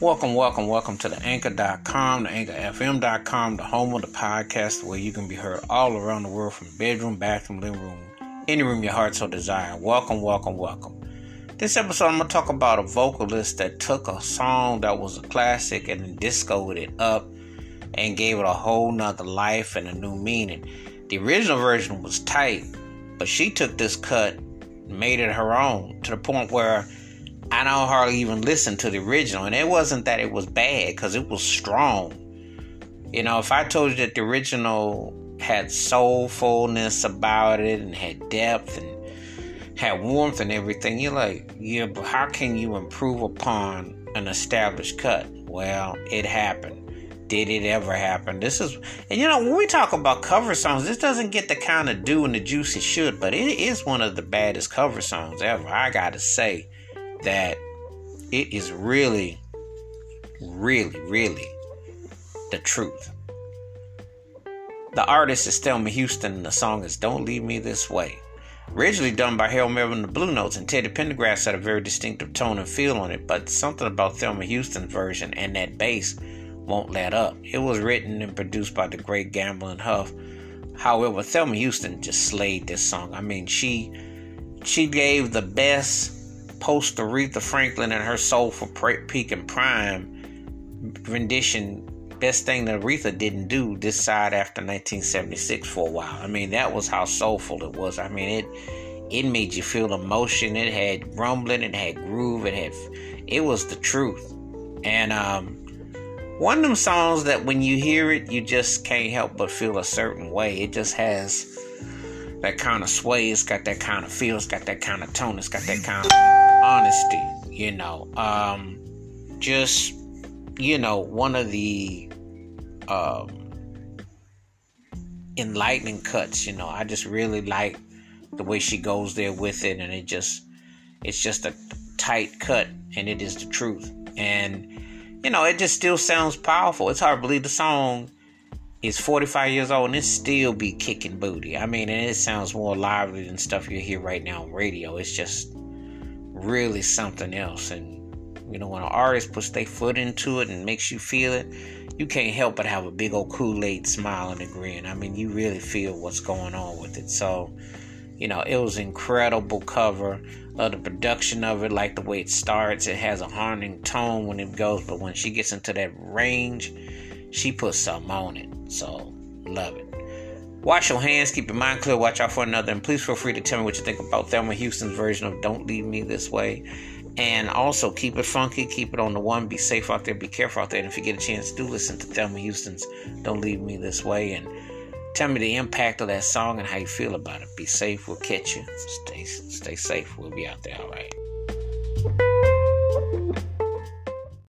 Welcome, welcome, welcome to the anchor.com, the anchorfm.com, the home of the podcast where you can be heard all around the world from bedroom, bathroom, living room, any room your heart so desire. Welcome, welcome, welcome. This episode, I'm to talk about a vocalist that took a song that was a classic and discoed it up and gave it a whole nother life and a new meaning. The original version was tight, but she took this cut, made it her own to the point where I don't hardly even listen to the original. And it wasn't that it was bad because it was strong. You know, if I told you that the original had soulfulness about it and had depth and had warmth and everything, you're like, yeah, but how can you improve upon an established cut? Well, it happened. Did it ever happen? This is, and you know, when we talk about cover songs, this doesn't get the kind of due and the juice it should, but it is one of the baddest cover songs ever. I gotta say that it is really, really, really the truth. The artist is Thelma Houston, and the song is Don't Leave Me This Way. Originally done by Harold Melvin and the Blue Notes, and Teddy Pendergrass had a very distinctive tone and feel on it, but something about Thelma Houston's version and that bass won't let up. It was written and produced by the great Gamble and Huff. However, Thelma Houston just slayed this song. I mean, she she gave the best post Aretha Franklin and her Soulful Peak and Prime rendition, best thing that Aretha didn't do this side after 1976 for a while. I mean, that was how soulful it was. I mean, it it made you feel emotion. It had rumbling. It had groove. It had it was the truth. And um, one of them songs that when you hear it, you just can't help but feel a certain way. It just has that kind of sway. It's got that kind of feel. It's got that kind of tone. It's got that kind of honesty. You know, um, just you know, one of the um, enlightening cuts. You know, I just really like the way she goes there with it, and it just it's just a tight cut, and it is the truth. And you know, it just still sounds powerful. It's hard to believe the song is 45 years old and it still be kicking booty. I mean, and it sounds more lively than stuff you hear right now on radio. It's just really something else. And you know, when an artist puts their foot into it and makes you feel it, you can't help but have a big old Kool-Aid smile and a grin. I mean, you really feel what's going on with it. So, you know, it was incredible cover of the production of it, like the way it starts. It has a haunting tone when it goes, but when she gets into that range, she puts something on it. So, love it. Wash your hands, keep your mind clear, watch out for another, and please feel free to tell me what you think about Thelma Houston's version of Don't Leave Me This Way. And also keep it funky, keep it on the one, be safe out there, be careful out there. And if you get a chance, do listen to Thelma Houston's Don't Leave Me This Way and tell me the impact of that song and how you feel about it. Be safe, we'll catch you. Stay stay safe, we'll be out there, all right.